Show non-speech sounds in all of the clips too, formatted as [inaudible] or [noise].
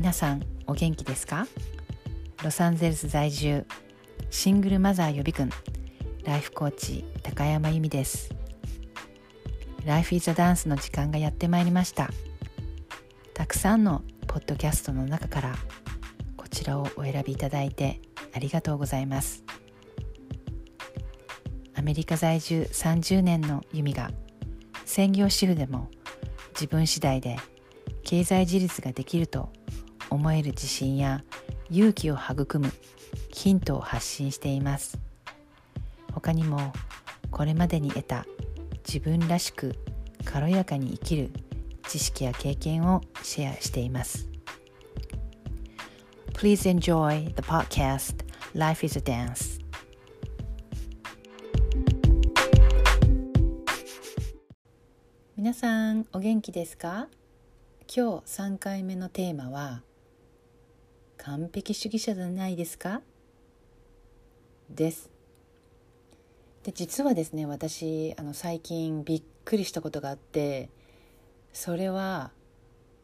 皆さんお元気ですか？ロサンゼルス在住シングルマザー予備軍ライフコーチ高山由美です。ライフイズダンスの時間がやってまいりました。たくさんのポッドキャストの中からこちらをお選びいただいてありがとうございます。アメリカ在住30年の由美が専業主婦でも自分次第で経済自立ができると思える自信や勇気を育むヒントを発信しています。他にもこれまでに得た自分らしく軽やかに生きる知識や経験をシェアしています。Please enjoy the podcast Life is a Dance. 皆さんお元気ですか今日3回目のテーマは完璧主義者じゃないですか？ですで実はですね私あの最近びっくりしたことがあってそれは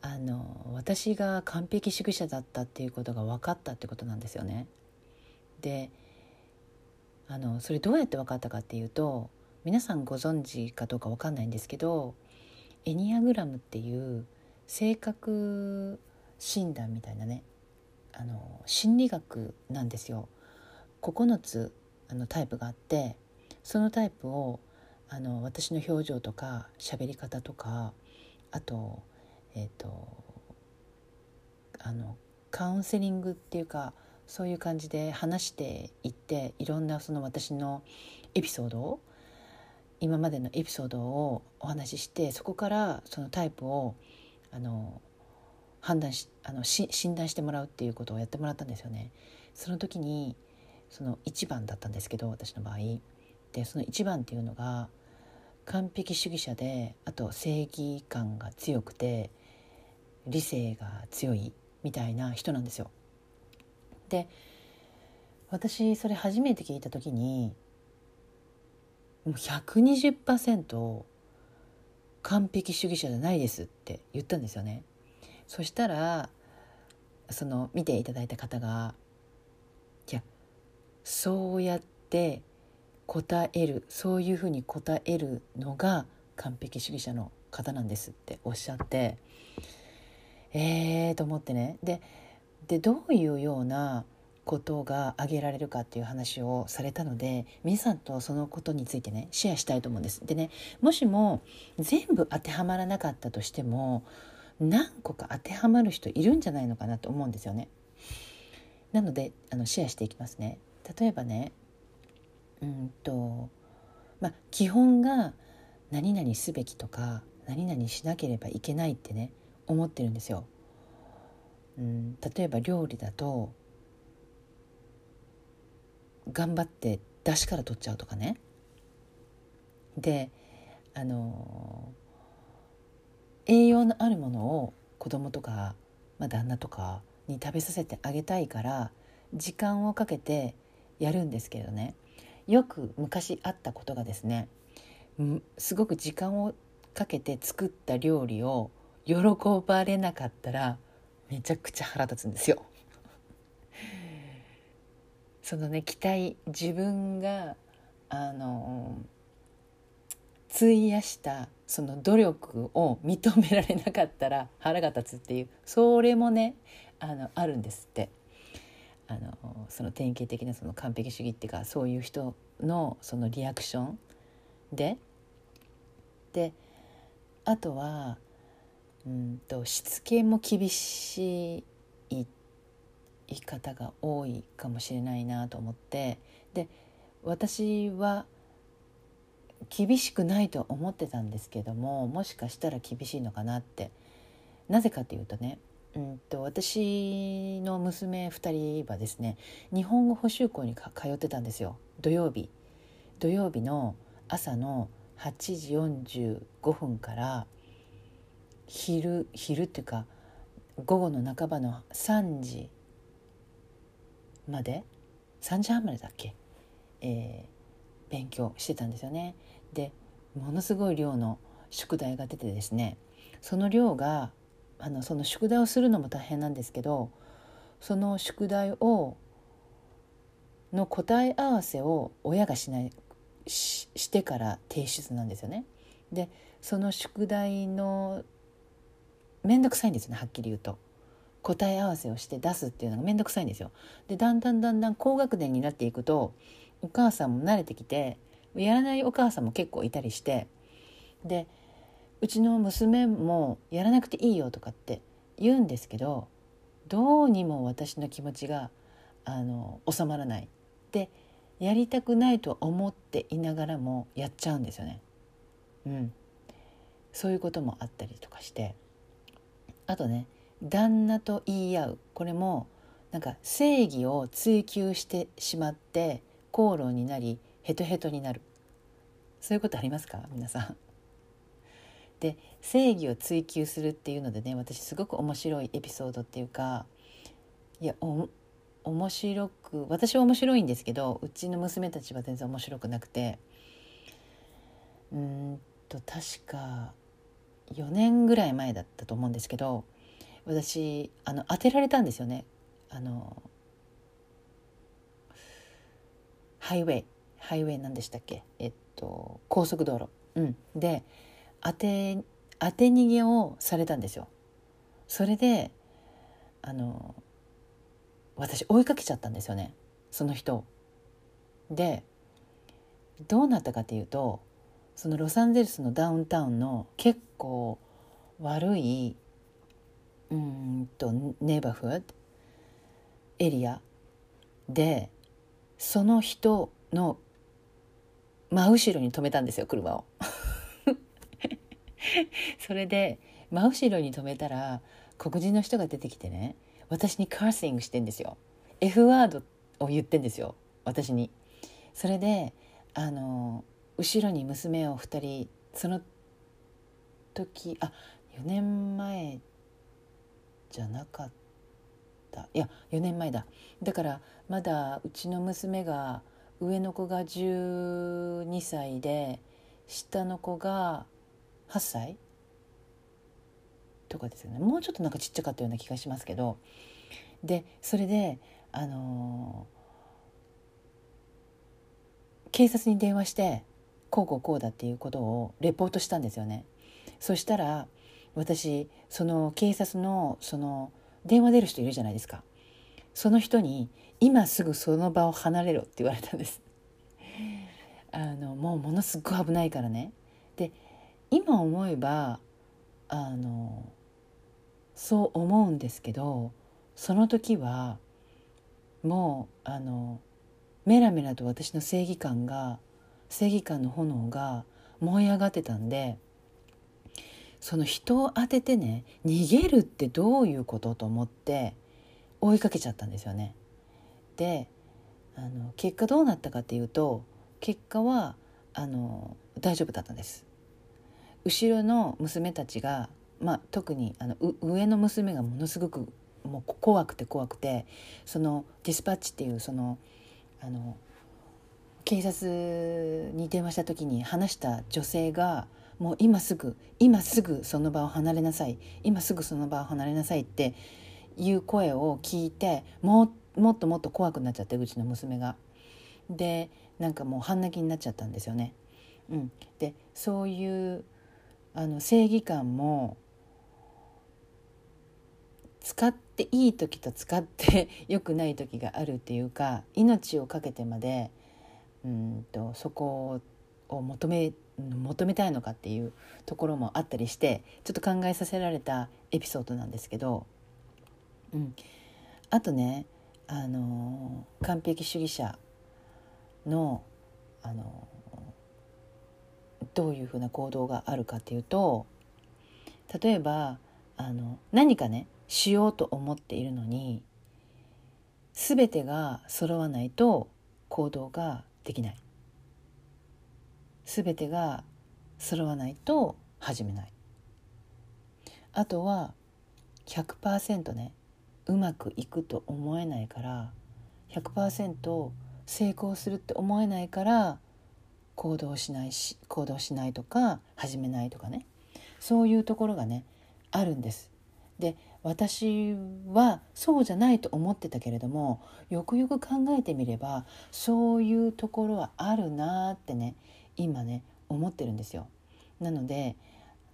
あの私が完璧主義者だったっていうことが分かったってことなんですよね。であのそれどうやって分かったかっていうと皆さんご存知かどうか分かんないんですけどエニアグラムっていう性格診断みたいなねあの心理学なんですよ。9つあのタイプがあってそのタイプをあの私の表情とか喋り方とかあとえっ、ー、とあのカウンセリングっていうかそういう感じで話していっていろんなその私のエピソードを今までのエピソードをお話ししてそこからそのタイプをあの判断しあのし診断してもらうっていうことをやってもらったんですよね。その時にその1番だったんですけど私の場合でその1番っていうのが完璧主義者であと正義感が強くて理性が強いみたいな人なんですよ。で私それ初めて聞いた時にもう120%完璧主義者じゃないですって言ったんですよね。そしたらその見ていただいた方が「いやそうやって答えるそういうふうに答えるのが完璧主義者の方なんですっておっしゃってえーと思ってねででどういうようなことが挙げられるかっていう話をされたので皆さんとそのことについてねシェアしたいと思うんです。でねもしも全部当てはまらなかったとしても何個か当てはまる人いるんじゃないのかなと思うんですよね。なのであのシェアしていきますね。例えばねうんとまあ基本が何々すべきとか何々しなければいけないってね思ってるんですよ。うん、例えば料理だと頑張って出汁から取っちゃうとかね。であの栄養のあるものを子供とか、まあ、旦那とかに食べさせてあげたいから時間をかけてやるんですけどねよく昔あったことがですねすごく時間をかけて作った料理を喜ばれなかったらめちゃくちゃ腹立つんですよ。[laughs] そのね期待自分があの費やしたその努力を認められなかったら [laughs] 腹が立つっていうそれもねあのあるんですって。あのその典型的なその完璧主義っていうかそういう人のそのリアクションで。であとはうんとしつけも厳しい言い方が多いかもしれないなと思って。で私は厳しくないと思ってたんですけどももしかしたら厳しいのかなって。なぜかというとねうんと私の娘2人はですね日本語補習校に通ってたんですよ。土曜日。土曜日の朝の8時45分から昼昼っていうか午後の半ばの3時まで？3時半までだっけ、えー、勉強してたんですよね。でものすごい量の宿題が出てですねその量があのその宿題をするのも大変なんですけどその宿題をの答え合わせを親がしないししてから提出なんですよね。でその宿題の面倒くさいんですよねはっきり言うと。答え合わせをして出すっていうのが面倒くさいんですよ。でだんだんだんだん高学年になっていくとお母さんも慣れてきてやらないお母さんも結構いたりしてでうちの娘もやらなくていいよとかって言うんですけどどうにも私の気持ちがあの収まらない。でやりたくないと思っていながらもやっちゃうんですよね。うん、そういうこともあったりとかして。あとね旦那と言い合う。これもなんか正義を追求してしまって口論になりヘトヘトになる。そういうことありますか？皆さん。で正義を追求するっていうのでね私すごく面白いエピソードっていうかいやお面白く私は面白いんですけどうちの娘たちは全然面白くなくて。うんと確か4年ぐらい前だったと思うんですけど私あの当てられたんですよね。あのハイウェイハイウェイ何でしたっけ？えっと高速道路、うん、で当て当て逃げをされたんですよ。それであの私追いかけちゃったんですよね。その人でどうなったかっていうとそのロサンゼルスのダウンタウンの結構悪いうんとネイバーフッドエリアでその人の真後ろに止めたんですよ車を。[laughs] それで真後ろに止めたら黒人の人が出てきてね私にカーシングしてんですよ。F ワードを言ってんですよ私に。それであの後ろに娘を2人その時あ4年前じゃなかった。いや4年前だ。だからまだうちの娘が上の子が12歳で下の子が8歳とかですよね。もうちょっとなんかちっちゃかったような気がしますけど。でそれであのー、警察に電話してこうこうこうだっていうことをレポートしたんですよね。そしたら私その警察のその電話出る人いるじゃないですか。その人に「今すぐその場を離れろ」って言われたんです。あのもうものすごい危ないからね。で今思えばあのそう思うんですけどその時はもうあのメラメラと私の正義感が正義感の炎が燃え上がってたんでその人を当ててね逃げるってどういうことと思って追いかけちゃったんですよね。であの結果どうなったかっていうと結果はあの大丈夫だったんです。後ろの娘たちが、まあ、特にあの上の娘がものすごくもう怖くて怖くてそのディスパッチっていうそのあの警察に電話した時に話した女性がもう今すぐ今すぐその場を離れなさい今すぐその場を離れなさいっていう声を聞いてももっともっと怖くなっちゃってうちの娘が。でなんかもう半泣きになっちゃったんですよね。うん、でそういうあの正義感も使っていい時と使って [laughs] 良くない時があるっていうか命を懸けてまでうんとそこを求め求めたいのかっていうところもあったりしてちょっと考えさせられたエピソードなんですけど、うん、あとねあの完璧主義者のあのどういうふうな行動があるかっていうと例えばあの何かねしようと思っているのに全てが揃わないと行動ができない。全てが揃わないと始めない。あとは100%ねうまくいくと思えないから100%成功するって思えないから行動しないし行動しないとか始めないとかねそういうところがねあるんですで私はそうじゃないと思ってたけれどもよくよく考えてみればそういうところはあるなってね今ね思ってるんですよ。なので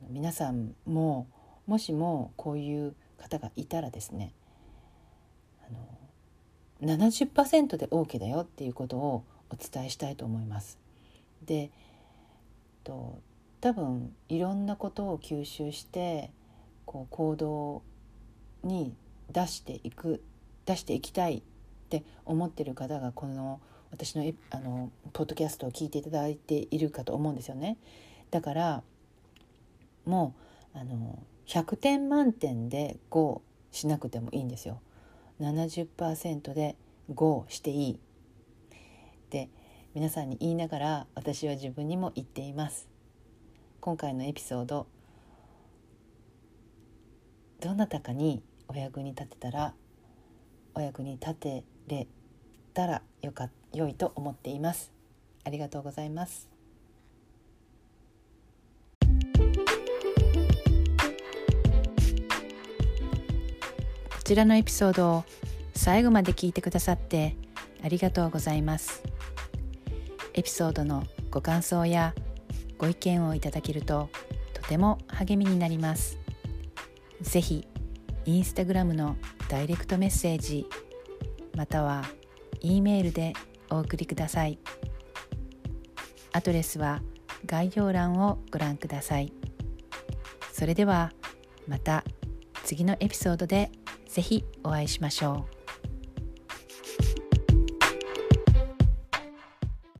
皆さんももしもこういう方がいたらですね70%で OK だよっていうことをお伝えしたいと思います。でと多分いろんなことを吸収してこう行動に出していく出していきたいって思ってる方がこの私のあのポッドキャストを聞いていただいているかと思うんですよね。だからもうあの100点満点で5しなくてもいいんですよ。70%で5していい。で皆さんに言いながら私は自分にも言っています。今回のエピソードどなたかにお役に立てたらお役に立てれたらよか良いと思っています。ありがとうございます。ちらのエピソードを最後まで聞いてくださってありがとうございます。エピソードのご感想やご意見をいただけるととても励みになります。ぜひインスタグラムのダイレクトメッセージまたは E メールでお送りくださいアドレスは概要欄をご覧くださいそれではまた次のエピソードでぜひお会いしましょう。